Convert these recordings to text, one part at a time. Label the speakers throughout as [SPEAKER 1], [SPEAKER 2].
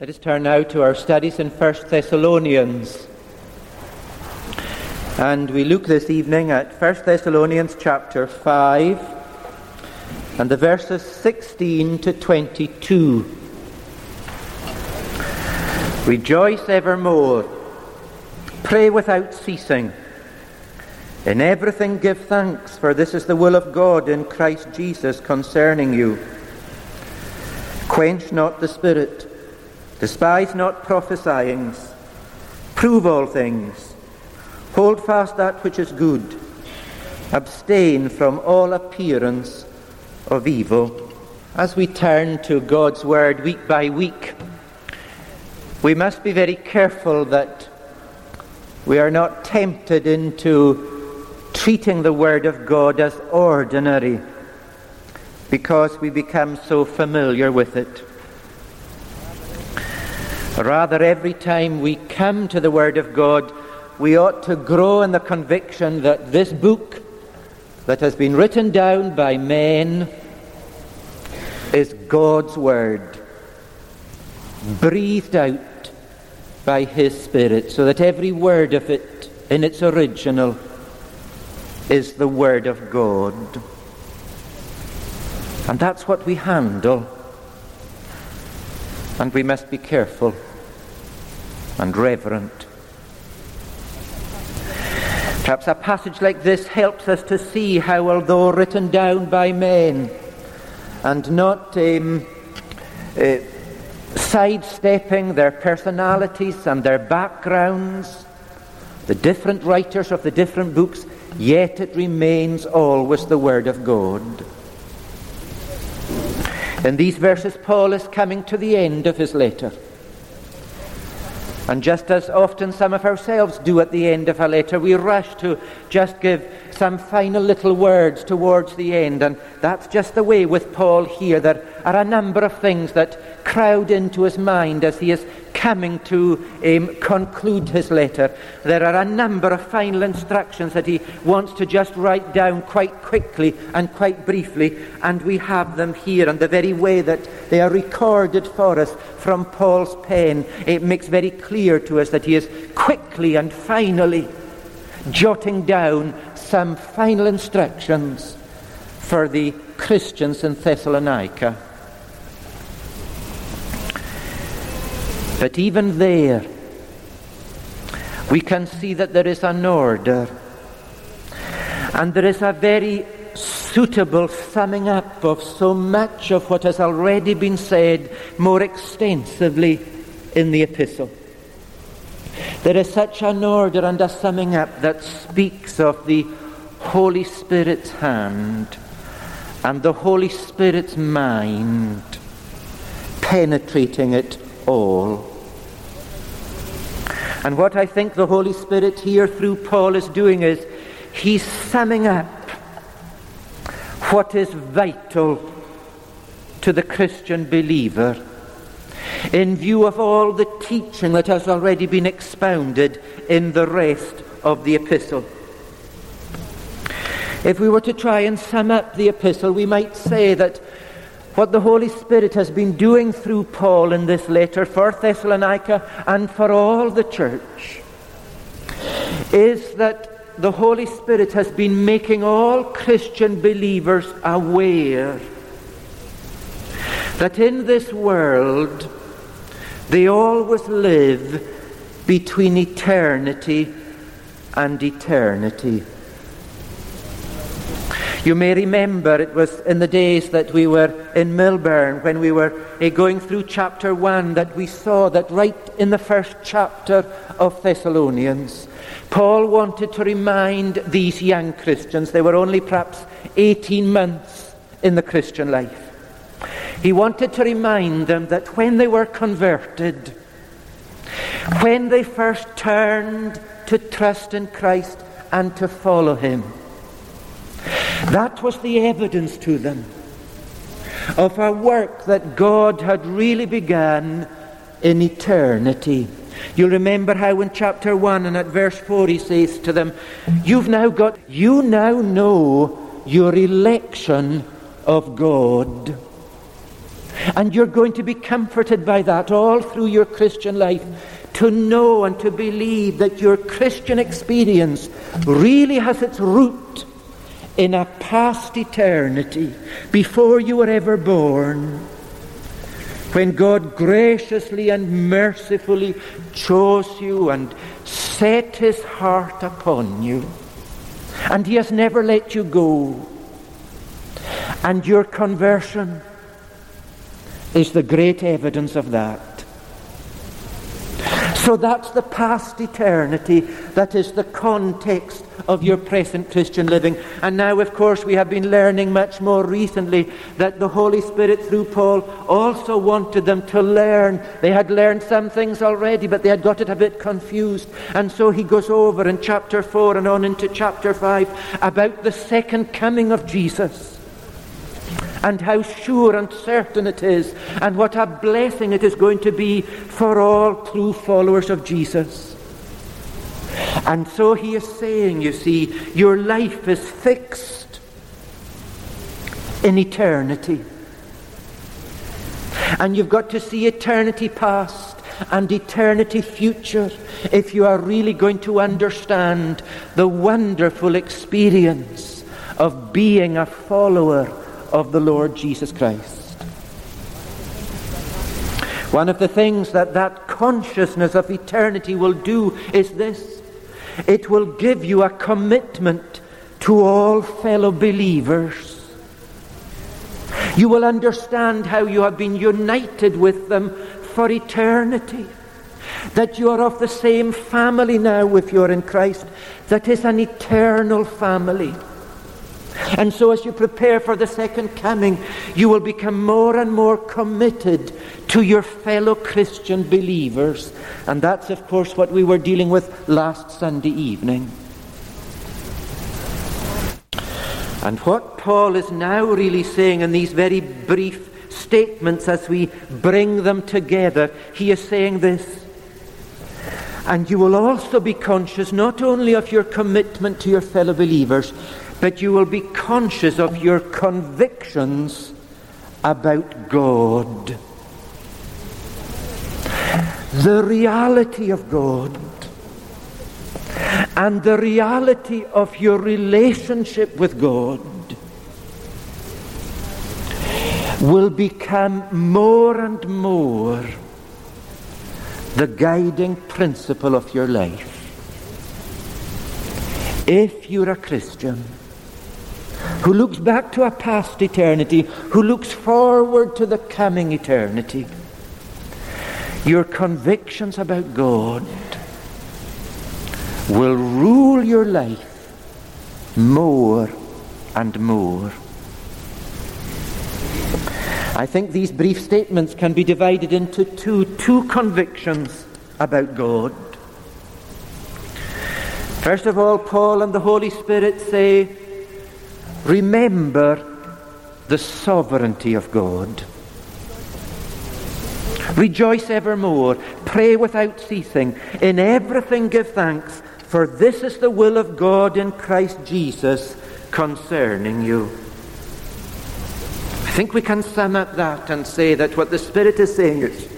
[SPEAKER 1] Let us turn now to our studies in 1 Thessalonians. And we look this evening at 1 Thessalonians chapter 5 and the verses 16 to 22. Rejoice evermore. Pray without ceasing. In everything give thanks, for this is the will of God in Christ Jesus concerning you. Quench not the Spirit. Despise not prophesying. Prove all things. Hold fast that which is good. Abstain from all appearance of evil. As we turn to God's Word week by week, we must be very careful that we are not tempted into treating the Word of God as ordinary because we become so familiar with it. Rather, every time we come to the Word of God, we ought to grow in the conviction that this book that has been written down by men is God's Word, breathed out by His Spirit, so that every word of it in its original is the Word of God. And that's what we handle. And we must be careful and reverent. Perhaps a passage like this helps us to see how, although written down by men and not um, uh, sidestepping their personalities and their backgrounds, the different writers of the different books, yet it remains always the Word of God. In these verses, Paul is coming to the end of his letter. And just as often some of ourselves do at the end of a letter, we rush to just give some final little words towards the end. And that's just the way with Paul here. There are a number of things that crowd into his mind as he is coming to um, conclude his letter. There are a number of final instructions that he wants to just write down quite quickly and quite briefly, and we have them here. And the very way that they are recorded for us from Paul's pen, it makes very clear to us that he is quickly and finally jotting down some final instructions for the Christians in Thessalonica. But even there, we can see that there is an order. And there is a very suitable summing up of so much of what has already been said more extensively in the epistle. There is such an order and a summing up that speaks of the Holy Spirit's hand and the Holy Spirit's mind penetrating it all. And what I think the Holy Spirit here through Paul is doing is he's summing up what is vital to the Christian believer in view of all the teaching that has already been expounded in the rest of the epistle. If we were to try and sum up the epistle, we might say that what the Holy Spirit has been doing through Paul in this letter for Thessalonica and for all the church is that the Holy Spirit has been making all Christian believers aware that in this world they always live between eternity and eternity. You may remember it was in the days that we were in Melbourne when we were uh, going through chapter 1 that we saw that right in the first chapter of Thessalonians, Paul wanted to remind these young Christians, they were only perhaps 18 months in the Christian life. He wanted to remind them that when they were converted, when they first turned to trust in Christ and to follow Him, that was the evidence to them of a work that God had really begun in eternity. You'll remember how in chapter 1 and at verse 4 he says to them, You've now got, you now know your election of God. And you're going to be comforted by that all through your Christian life to know and to believe that your Christian experience really has its root in a past eternity before you were ever born when God graciously and mercifully chose you and set his heart upon you. And he has never let you go. And your conversion is the great evidence of that. So that's the past eternity. That is the context of your present Christian living. And now, of course, we have been learning much more recently that the Holy Spirit, through Paul, also wanted them to learn. They had learned some things already, but they had got it a bit confused. And so he goes over in chapter 4 and on into chapter 5 about the second coming of Jesus and how sure and certain it is, and what a blessing it is going to be for all true followers of Jesus. And so he is saying, you see, your life is fixed in eternity. And you've got to see eternity past and eternity future if you are really going to understand the wonderful experience of being a follower of the Lord Jesus Christ. One of the things that that consciousness of eternity will do is this it will give you a commitment to all fellow believers. You will understand how you have been united with them for eternity. That you are of the same family now if you're in Christ. That is an eternal family. And so, as you prepare for the second coming, you will become more and more committed to your fellow Christian believers. And that's, of course, what we were dealing with last Sunday evening. And what Paul is now really saying in these very brief statements as we bring them together, he is saying this. And you will also be conscious not only of your commitment to your fellow believers, but you will be conscious of your convictions about God. The reality of God and the reality of your relationship with God will become more and more the guiding principle of your life. If you're a Christian, who looks back to a past eternity, who looks forward to the coming eternity. Your convictions about God will rule your life more and more. I think these brief statements can be divided into two, two convictions about God. First of all, Paul and the Holy Spirit say, Remember the sovereignty of God. Rejoice evermore. Pray without ceasing. In everything give thanks, for this is the will of God in Christ Jesus concerning you. I think we can sum up that and say that what the Spirit is saying is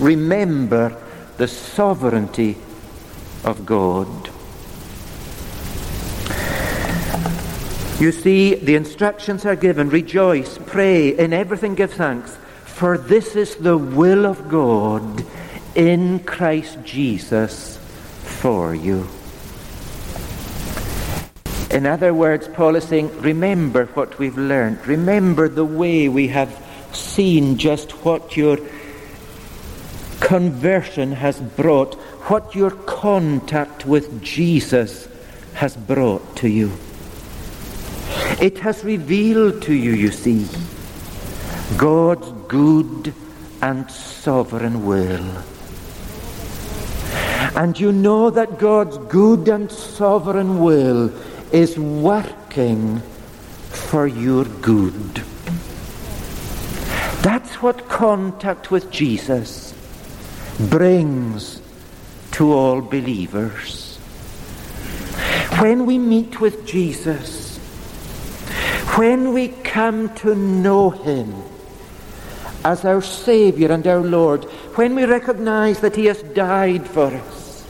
[SPEAKER 1] remember the sovereignty of God. You see, the instructions are given rejoice, pray, in everything give thanks, for this is the will of God in Christ Jesus for you. In other words, Paul is saying, remember what we've learned. Remember the way we have seen just what your conversion has brought, what your contact with Jesus has brought to you. It has revealed to you, you see, God's good and sovereign will. And you know that God's good and sovereign will is working for your good. That's what contact with Jesus brings to all believers. When we meet with Jesus, when we come to know Him as our Saviour and our Lord, when we recognize that He has died for us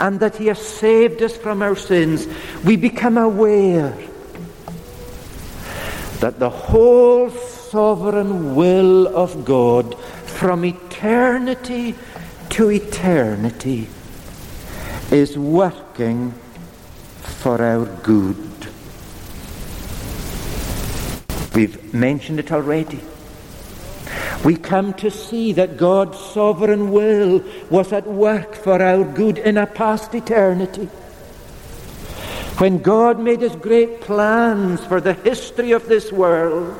[SPEAKER 1] and that He has saved us from our sins, we become aware that the whole sovereign will of God from eternity to eternity is working for our good. We've mentioned it already. We come to see that God's sovereign will was at work for our good in a past eternity. When God made his great plans for the history of this world,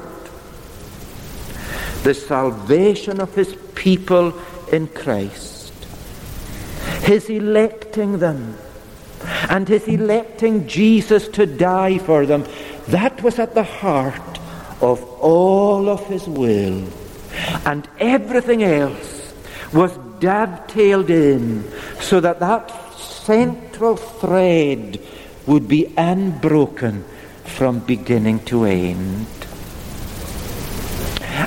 [SPEAKER 1] the salvation of his people in Christ, his electing them, and his electing Jesus to die for them, that was at the heart of all of his will. And everything else was dovetailed in so that that central thread would be unbroken from beginning to end.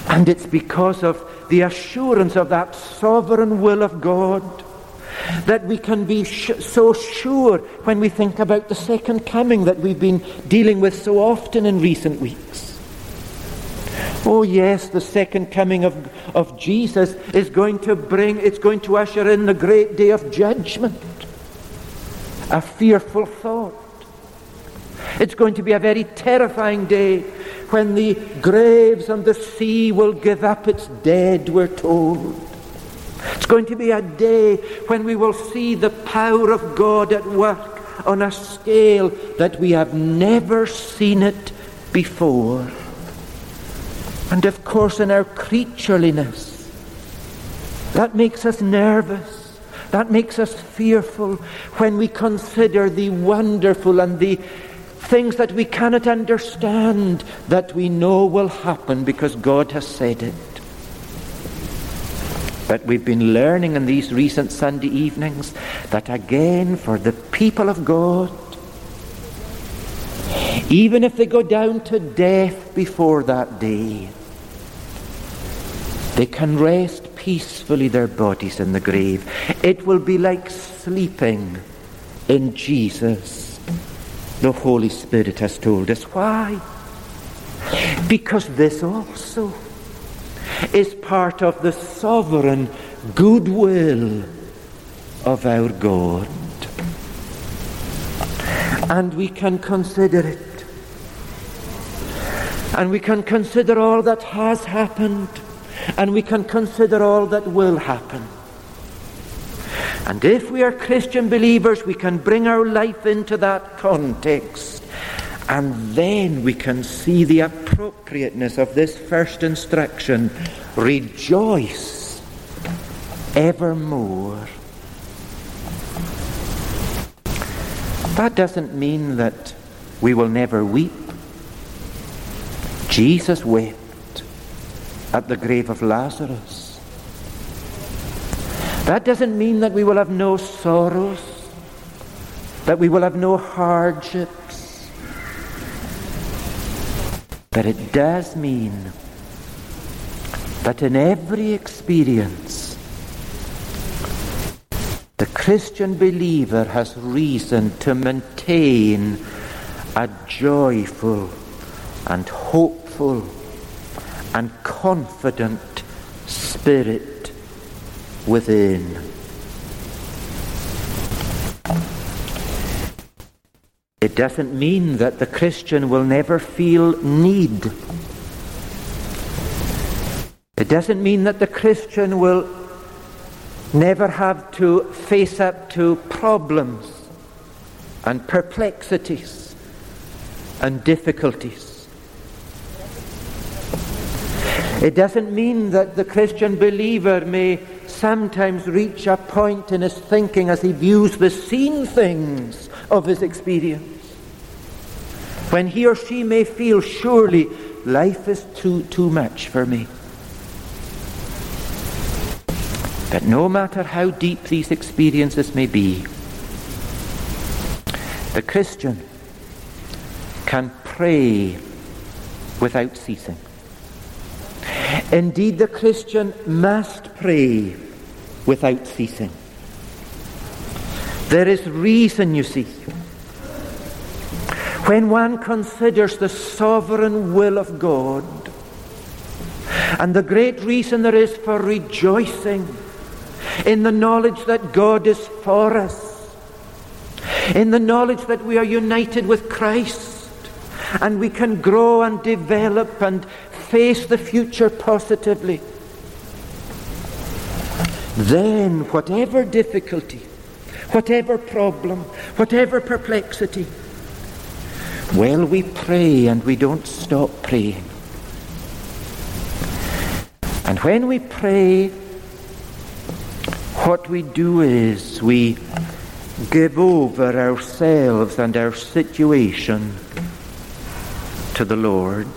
[SPEAKER 1] And it's because of the assurance of that sovereign will of God that we can be sh- so sure when we think about the second coming that we've been dealing with so often in recent weeks. Oh, yes, the second coming of, of Jesus is going to bring, it's going to usher in the great day of judgment. A fearful thought. It's going to be a very terrifying day when the graves and the sea will give up its dead, we're told. It's going to be a day when we will see the power of God at work on a scale that we have never seen it before. And of course, in our creatureliness, that makes us nervous. That makes us fearful when we consider the wonderful and the things that we cannot understand that we know will happen because God has said it. But we've been learning in these recent Sunday evenings that again, for the people of God, even if they go down to death before that day, they can rest peacefully their bodies in the grave. It will be like sleeping in Jesus. The Holy Spirit has told us. Why? Because this also is part of the sovereign goodwill of our God. And we can consider it. And we can consider all that has happened and we can consider all that will happen. And if we are Christian believers, we can bring our life into that context. And then we can see the appropriateness of this first instruction rejoice evermore. That doesn't mean that we will never weep. Jesus wept at the grave of Lazarus. That doesn't mean that we will have no sorrows, that we will have no hardships. But it does mean that in every experience, the Christian believer has reason to maintain a joyful and hopeful and confident spirit within. It doesn't mean that the Christian will never feel need. It doesn't mean that the Christian will never have to face up to problems and perplexities and difficulties. It doesn't mean that the Christian believer may sometimes reach a point in his thinking as he views the seen things of his experience when he or she may feel surely life is too, too much for me. But no matter how deep these experiences may be, the Christian can pray without ceasing. Indeed, the Christian must pray without ceasing. There is reason, you see. When one considers the sovereign will of God, and the great reason there is for rejoicing in the knowledge that God is for us, in the knowledge that we are united with Christ, and we can grow and develop and face the future positively, then whatever difficulty, whatever problem, whatever perplexity, well, we pray and we don't stop praying. And when we pray, what we do is we give over ourselves and our situation to the Lord.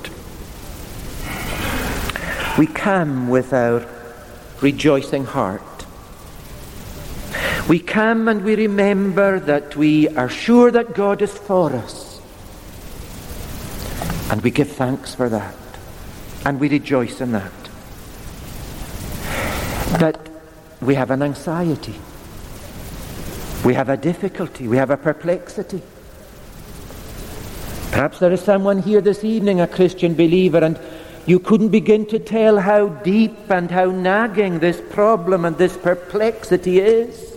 [SPEAKER 1] We come with our rejoicing heart. We come and we remember that we are sure that God is for us. And we give thanks for that. And we rejoice in that But we have an anxiety, we have a difficulty, we have a perplexity. Perhaps there is someone here this evening, a Christian believer, and you couldn't begin to tell how deep and how nagging this problem and this perplexity is.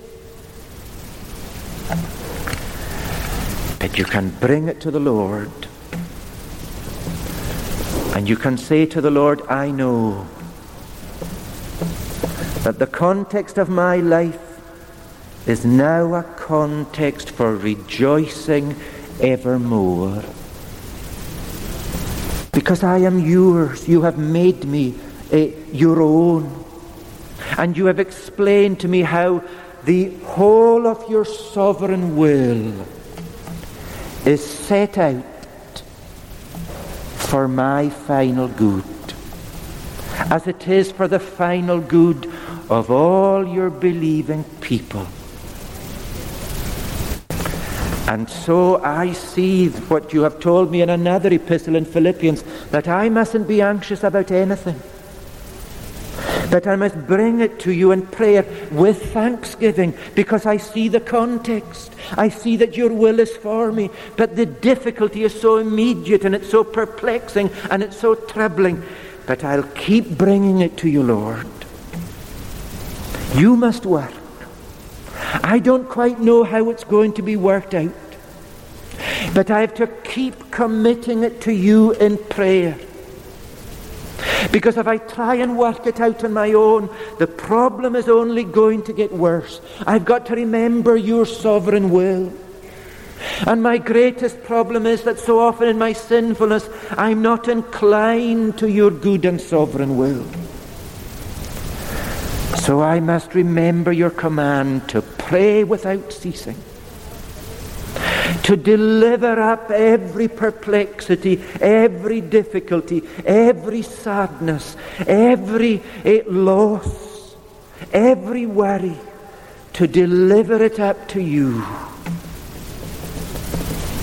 [SPEAKER 1] But you can bring it to the Lord. And you can say to the Lord, I know that the context of my life is now a context for rejoicing evermore. Because I am yours, you have made me uh, your own. And you have explained to me how the whole of your sovereign will is set out for my final good, as it is for the final good of all your believing people. And so I see what you have told me in another epistle in Philippians that I mustn't be anxious about anything. That I must bring it to you in prayer with thanksgiving because I see the context. I see that your will is for me. But the difficulty is so immediate and it's so perplexing and it's so troubling. But I'll keep bringing it to you, Lord. You must work. I don't quite know how it's going to be worked out. But I have to keep committing it to you in prayer. Because if I try and work it out on my own, the problem is only going to get worse. I've got to remember your sovereign will. And my greatest problem is that so often in my sinfulness, I'm not inclined to your good and sovereign will. So I must remember your command to pray without ceasing, to deliver up every perplexity, every difficulty, every sadness, every eh, loss, every worry, to deliver it up to you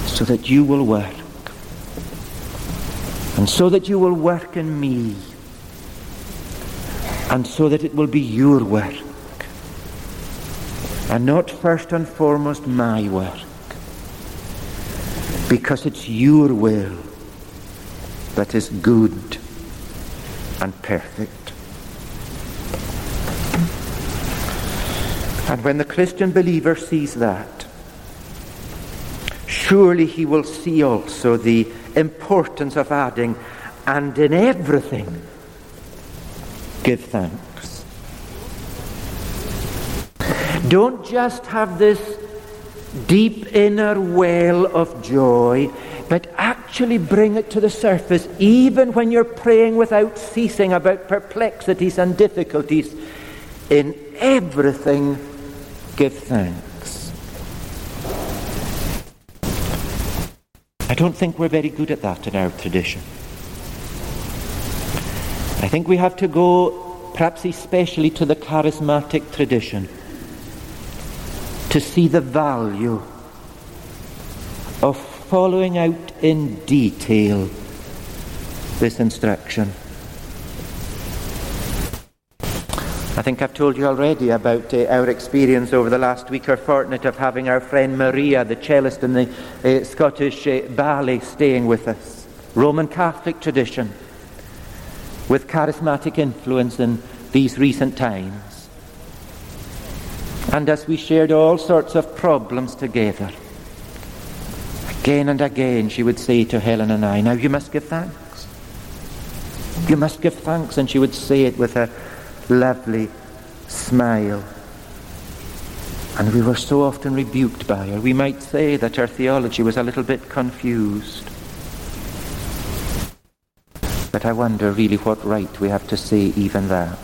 [SPEAKER 1] so that you will work. And so that you will work in me and so that it will be your work and not first and foremost my work because it's your will that is good and perfect. And when the Christian believer sees that, surely he will see also the importance of adding, and in everything, give thanks. Don't just have this deep inner well of joy, but actually bring it to the surface, even when you're praying without ceasing about perplexities and difficulties. In everything, give thanks. I don't think we're very good at that in our tradition. I think we have to go, perhaps especially to the charismatic tradition, to see the value of following out in detail this instruction. I think I've told you already about uh, our experience over the last week or fortnight of having our friend Maria, the cellist in the uh, Scottish uh, ballet, staying with us. Roman Catholic tradition with charismatic influence in these recent times. And as we shared all sorts of problems together, again and again she would say to Helen and I, Now you must give thanks. You must give thanks. And she would say it with a lovely smile. And we were so often rebuked by her. We might say that her theology was a little bit confused. But I wonder really what right we have to say even that.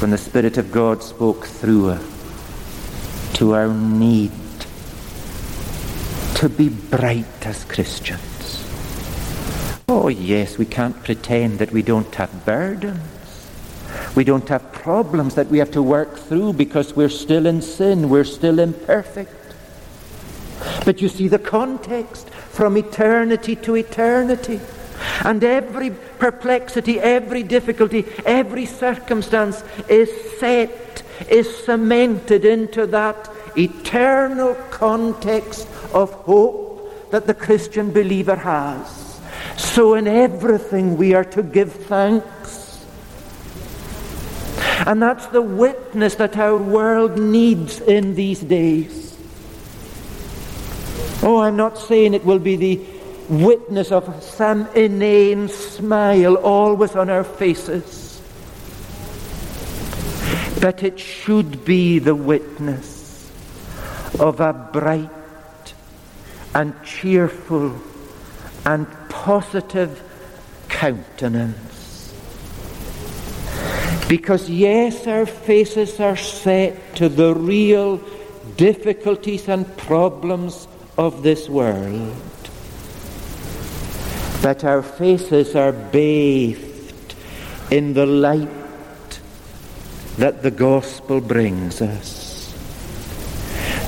[SPEAKER 1] When the Spirit of God spoke through her to our need to be bright as Christians. Oh, yes, we can't pretend that we don't have burdens. We don't have problems that we have to work through because we're still in sin, we're still imperfect. But you see the context from eternity to eternity. And every perplexity, every difficulty, every circumstance is set, is cemented into that eternal context of hope that the Christian believer has. So in everything we are to give thanks and that's the witness that our world needs in these days. Oh, I'm not saying it will be the witness of some inane smile always on our faces. But it should be the witness of a bright and cheerful and positive countenance. Because, yes, our faces are set to the real difficulties and problems of this world. But our faces are bathed in the light that the gospel brings us.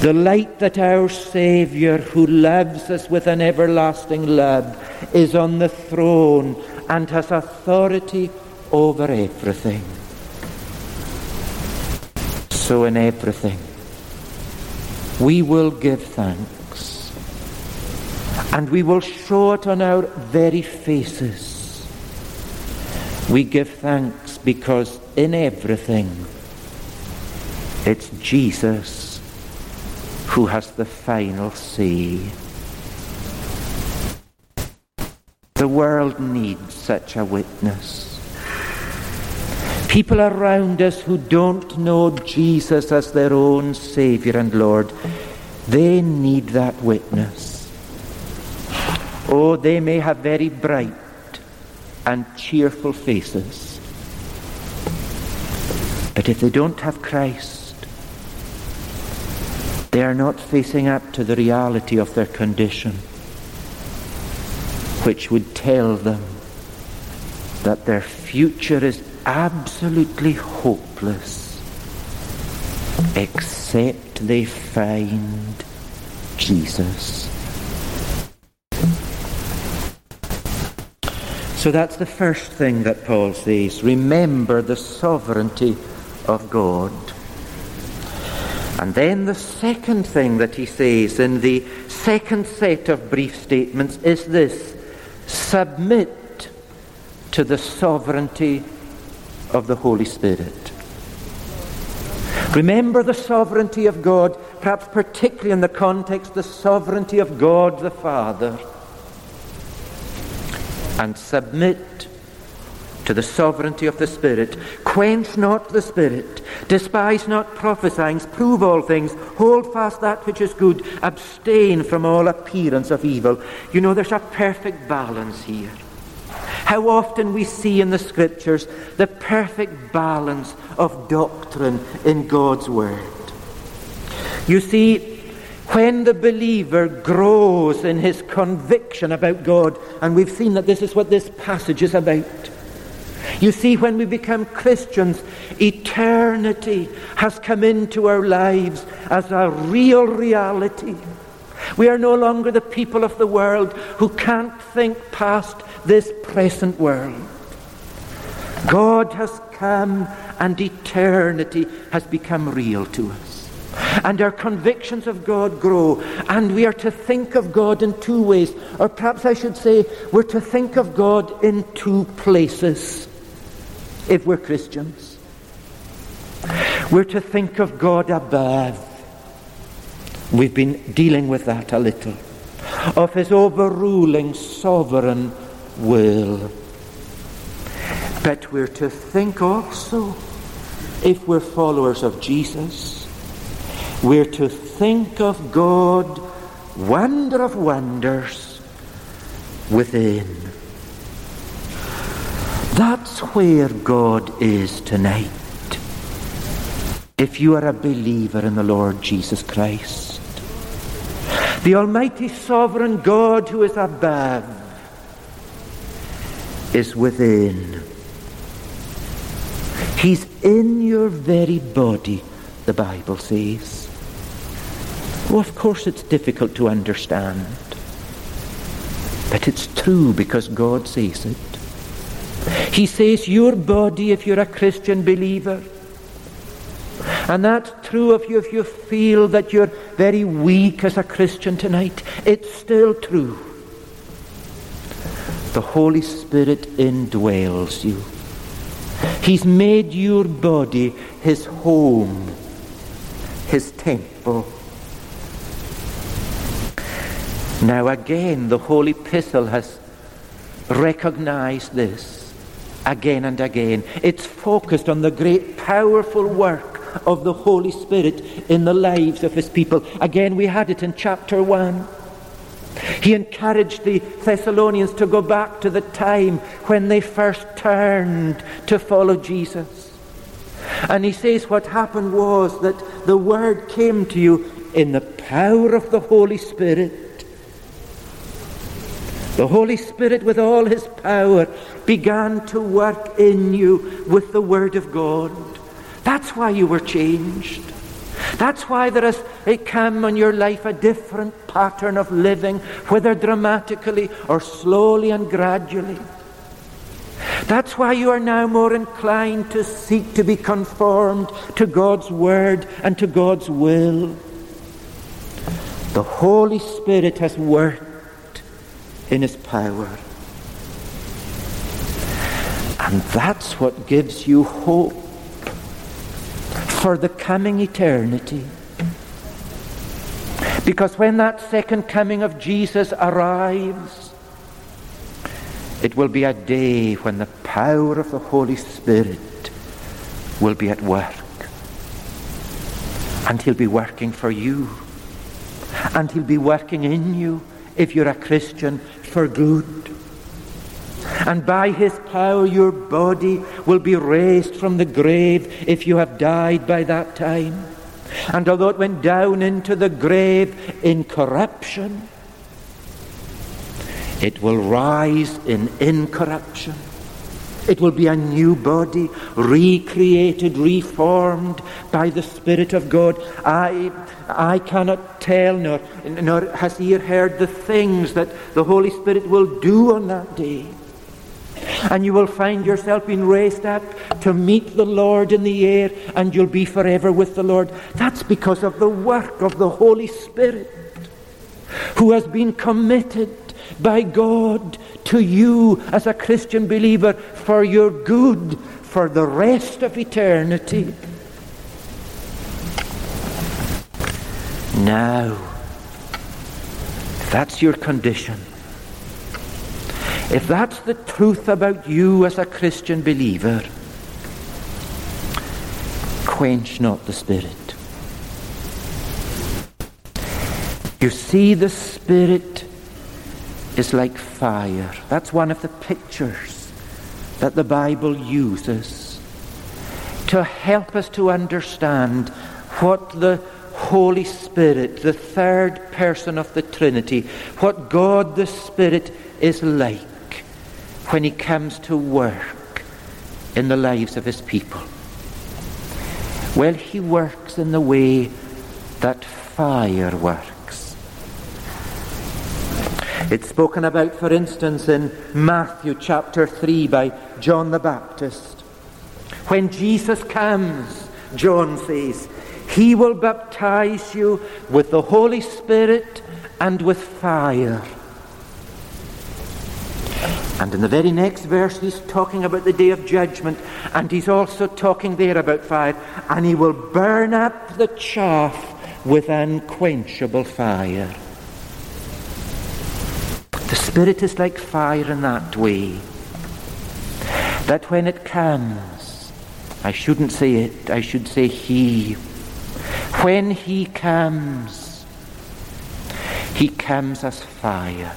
[SPEAKER 1] The light that our Saviour, who loves us with an everlasting love, is on the throne and has authority over everything so in everything. We will give thanks. And we will show it on our very faces. We give thanks because in everything it's Jesus who has the final say. The world needs such a witness. People around us who don't know Jesus as their own Saviour and Lord, they need that witness. Oh, they may have very bright and cheerful faces. But if they don't have Christ, they are not facing up to the reality of their condition, which would tell them that their future is absolutely hopeless except they find Jesus. So that's the first thing that Paul says. Remember the sovereignty of God. And then the second thing that he says in the second set of brief statements is this submit to the sovereignty of the Holy Spirit. Remember the sovereignty of God, perhaps particularly in the context the sovereignty of God the Father. And submit to the sovereignty of the Spirit. Quench not the Spirit. Despise not prophesying. Prove all things. Hold fast that which is good. Abstain from all appearance of evil. You know, there's a perfect balance here. How often we see in the scriptures the perfect balance of doctrine in God's Word. You see, when the believer grows in his conviction about God, and we've seen that this is what this passage is about. You see, when we become Christians, eternity has come into our lives as a real reality. We are no longer the people of the world who can't think past this present world. God has come and eternity has become real to us. And our convictions of God grow. And we are to think of God in two ways. Or perhaps I should say, we're to think of God in two places if we're Christians. We're to think of God above. We've been dealing with that a little. Of his overruling sovereign will. But we're to think also, if we're followers of Jesus, we're to think of God, wonder of wonders, within. That's where God is tonight. If you are a believer in the Lord Jesus Christ, the Almighty Sovereign God who is above is within. He's in your very body, the Bible says. Well, of course, it's difficult to understand. But it's true because God says it. He says, Your body, if you're a Christian believer, and that's true of you if you feel that you're very weak as a Christian tonight, it's still true. The Holy Spirit indwells you. He's made your body his home, his temple. Now, again, the Holy Epistle has recognized this again and again. It's focused on the great, powerful work of the Holy Spirit in the lives of his people. Again, we had it in chapter 1. He encouraged the Thessalonians to go back to the time when they first turned to follow Jesus. And he says what happened was that the word came to you in the power of the Holy Spirit. The Holy Spirit, with all his power, began to work in you with the Word of God. That's why you were changed. That's why there has come on your life a different pattern of living, whether dramatically or slowly and gradually. That's why you are now more inclined to seek to be conformed to God's Word and to God's will. The Holy Spirit has worked in His power. And that's what gives you hope for the coming eternity. Because when that second coming of Jesus arrives, it will be a day when the power of the Holy Spirit will be at work. And He'll be working for you. And He'll be working in you, if you're a Christian, for good. And by his power, your body will be raised from the grave if you have died by that time. And although it went down into the grave in corruption, it will rise in incorruption. It will be a new body, recreated, reformed by the Spirit of God. I, I cannot tell, nor, nor has ear heard the things that the Holy Spirit will do on that day. And you will find yourself being raised up to meet the Lord in the air, and you'll be forever with the Lord. That's because of the work of the Holy Spirit, who has been committed by God to you as a Christian believer for your good for the rest of eternity. Now, that's your condition if that's the truth about you as a Christian believer, quench not the Spirit. You see, the Spirit is like fire. That's one of the pictures that the Bible uses to help us to understand what the Holy Spirit, the third person of the Trinity, what God the Spirit is like when he comes to work in the lives of his people? Well, he works in the way that fire works. It's spoken about, for instance, in Matthew chapter 3 by John the Baptist. When Jesus comes, John says, he will baptize you with the Holy Spirit and with fire. And in the very next verse, he's talking about the day of judgment, and he's also talking there about fire. And he will burn up the chaff with unquenchable fire. The Spirit is like fire in that way. That when it comes, I shouldn't say it, I should say He. When He comes, He comes as fire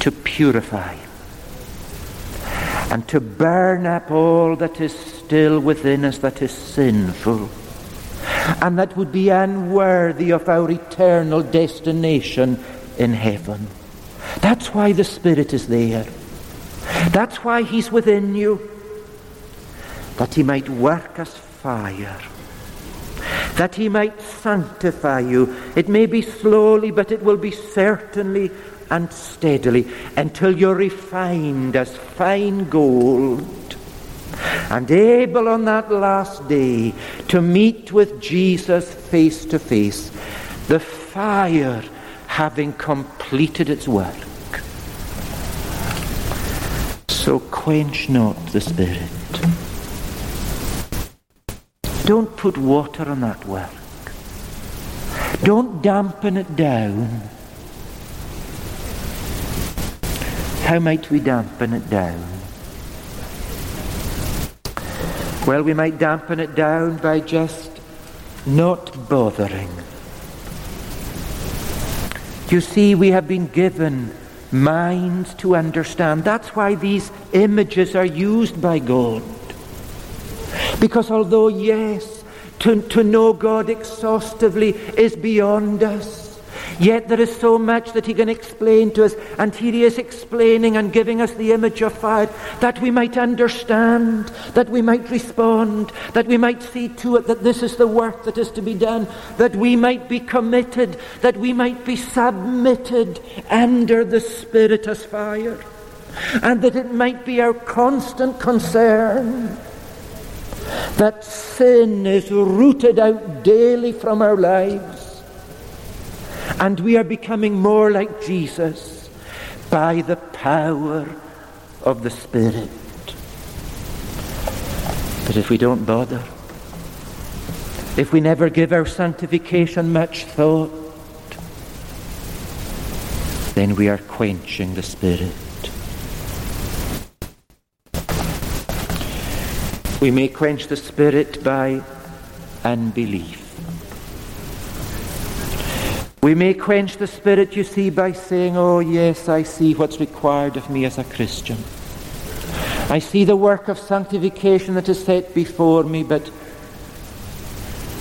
[SPEAKER 1] to purify and to burn up all that is still within us that is sinful and that would be unworthy of our eternal destination in heaven. That's why the Spirit is there. That's why He's within you. That He might work as fire. That He might sanctify you. It may be slowly, but it will be certainly and steadily until you're refined as fine gold and able on that last day to meet with Jesus face to face. The fire having completed its work. So quench not the Spirit. Don't put water on that work. Don't dampen it down. How might we dampen it down? Well, we might dampen it down by just not bothering you see, we have been given minds to understand. That's why these images are used by God. Because although, yes, to, to know God exhaustively is beyond us, Yet there is so much that he can explain to us, and here he is explaining and giving us the image of fire that we might understand, that we might respond, that we might see to it that this is the work that is to be done, that we might be committed, that we might be submitted under the Spirit as fire, and that it might be our constant concern that sin is rooted out daily from our lives and we are becoming more like Jesus by the power of the Spirit. But if we don't bother, if we never give our sanctification much thought, then we are quenching the Spirit. We may quench the Spirit by unbelief. We may quench the Spirit, you see, by saying, Oh, yes, I see what's required of me as a Christian. I see the work of sanctification that is set before me, but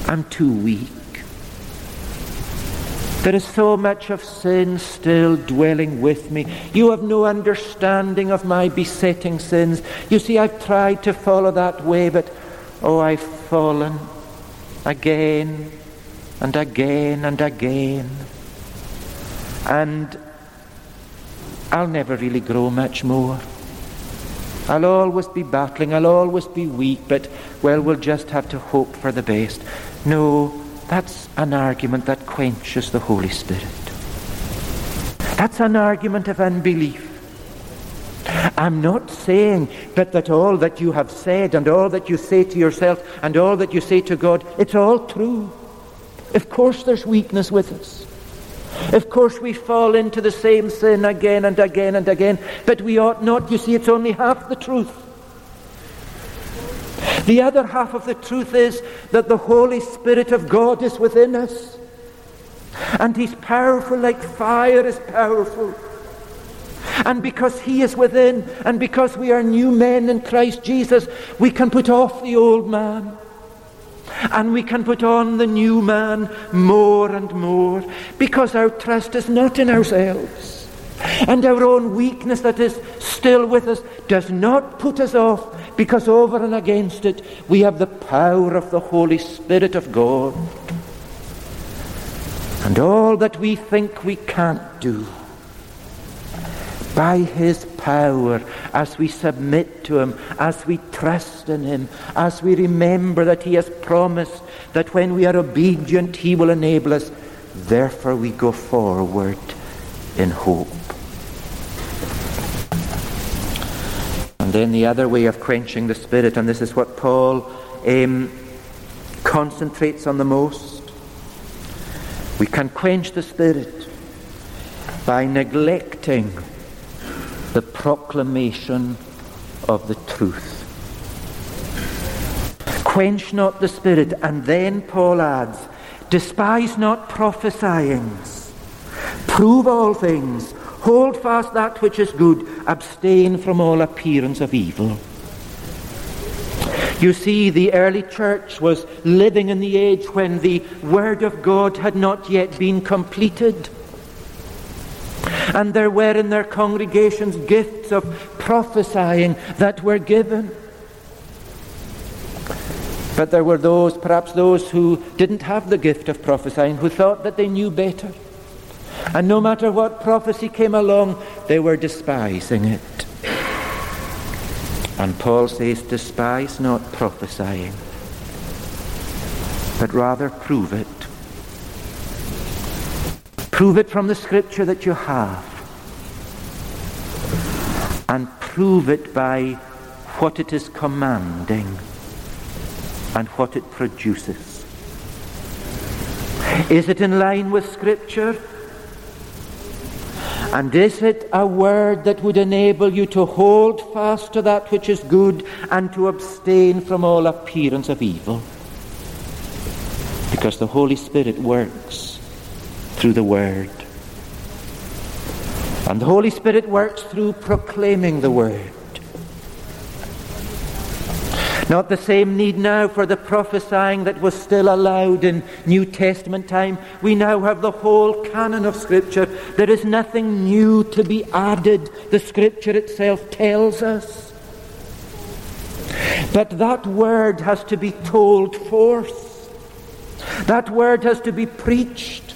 [SPEAKER 1] I'm too weak. There is so much of sin still dwelling with me. You have no understanding of my besetting sins. You see, I've tried to follow that way, but oh, I've fallen again and again and again. And I'll never really grow much more. I'll always be battling, I'll always be weak, but, well, we'll just have to hope for the best. No, that's an argument that quenches the Holy Spirit. That's an argument of unbelief. I'm not saying but that all that you have said and all that you say to yourself and all that you say to God, it's all true. Of course, there's weakness with us. Of course, we fall into the same sin again and again and again, but we ought not. You see, it's only half the truth. The other half of the truth is that the Holy Spirit of God is within us. And He's powerful like fire is powerful. And because He is within, and because we are new men in Christ Jesus, we can put off the old man. And we can put on the new man more and more because our trust is not in ourselves. And our own weakness that is still with us does not put us off because over and against it we have the power of the Holy Spirit of God. And all that we think we can't do, by his power, as we submit to him, as we trust in him, as we remember that he has promised that when we are obedient, he will enable us. Therefore, we go forward in hope. And then the other way of quenching the Spirit, and this is what Paul um, concentrates on the most. We can quench the Spirit by neglecting the proclamation of the truth. Quench not the Spirit, and then Paul adds, despise not prophesying. prove all things, hold fast that which is good, abstain from all appearance of evil. You see, the early church was living in the age when the Word of God had not yet been completed. And there were in their congregations gifts of prophesying that were given. But there were those, perhaps those who didn't have the gift of prophesying, who thought that they knew better. And no matter what prophecy came along, they were despising it. And Paul says, despise not prophesying, but rather prove it Prove it from the scripture that you have. And prove it by what it is commanding and what it produces. Is it in line with scripture? And is it a word that would enable you to hold fast to that which is good and to abstain from all appearance of evil? Because the Holy Spirit works through the Word. And the Holy Spirit works through proclaiming the Word. Not the same need now for the prophesying that was still allowed in New Testament time. We now have the whole canon of Scripture. There is nothing new to be added. The Scripture itself tells us. But that word has to be told forth. That word has to be preached.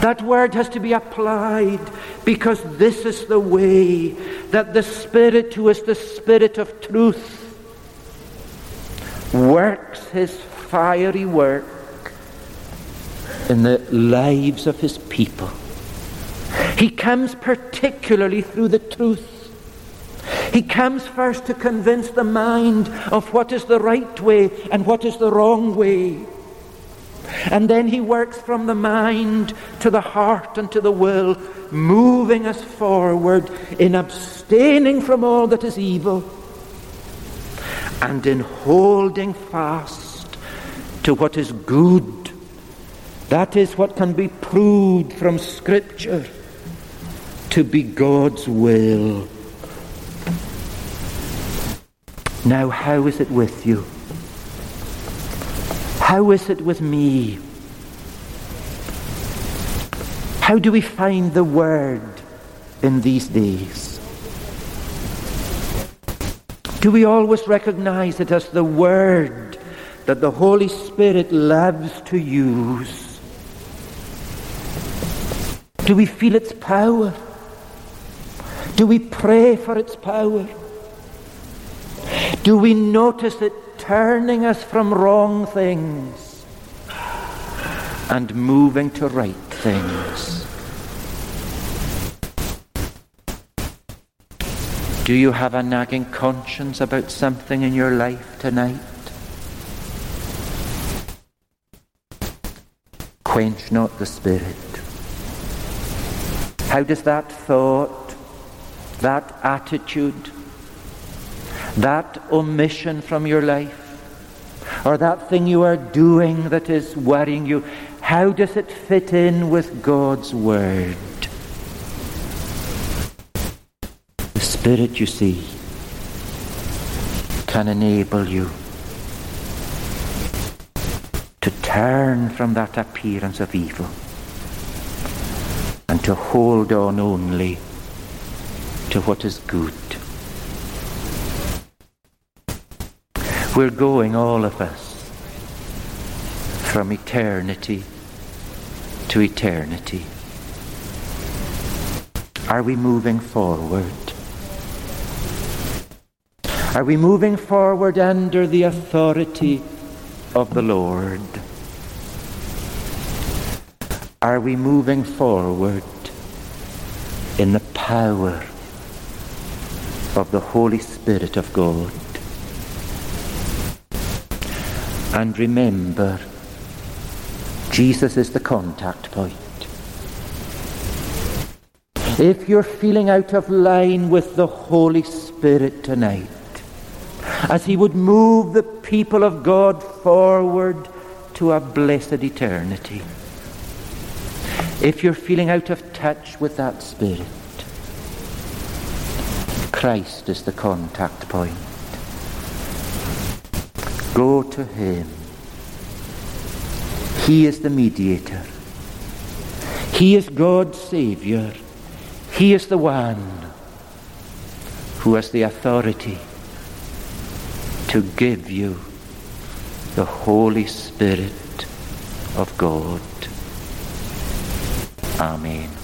[SPEAKER 1] That word has to be applied because this is the way that the Spirit, who is the Spirit of truth, works his fiery work in the lives of his people. He comes particularly through the truth. He comes first to convince the mind of what is the right way and what is the wrong way. And then he works from the mind to the heart and to the will, moving us forward in abstaining from all that is evil and in holding fast to what is good. That is what can be proved from Scripture to be God's will. Now, how is it with you? How is it with me? How do we find the Word in these days? Do we always recognize it as the Word that the Holy Spirit loves to use? Do we feel its power? Do we pray for its power? Do we notice it turning us from wrong things and moving to right things. Do you have a nagging conscience about something in your life tonight? Quench not the Spirit. How does that thought, that attitude, that omission from your life, or that thing you are doing that is worrying you, how does it fit in with God's Word? The Spirit, you see, can enable you to turn from that appearance of evil and to hold on only to what is good. We're going, all of us, from eternity to eternity? Are we moving forward? Are we moving forward under the authority of the Lord? Are we moving forward in the power of the Holy Spirit of God? And remember, Jesus is the contact point. If you're feeling out of line with the Holy Spirit tonight, as He would move the people of God forward to a blessed eternity, if you're feeling out of touch with that Spirit, Christ is the contact point. Go to Him. He is the mediator. He is God's Saviour. He is the one who has the authority to give you the Holy Spirit of God. Amen.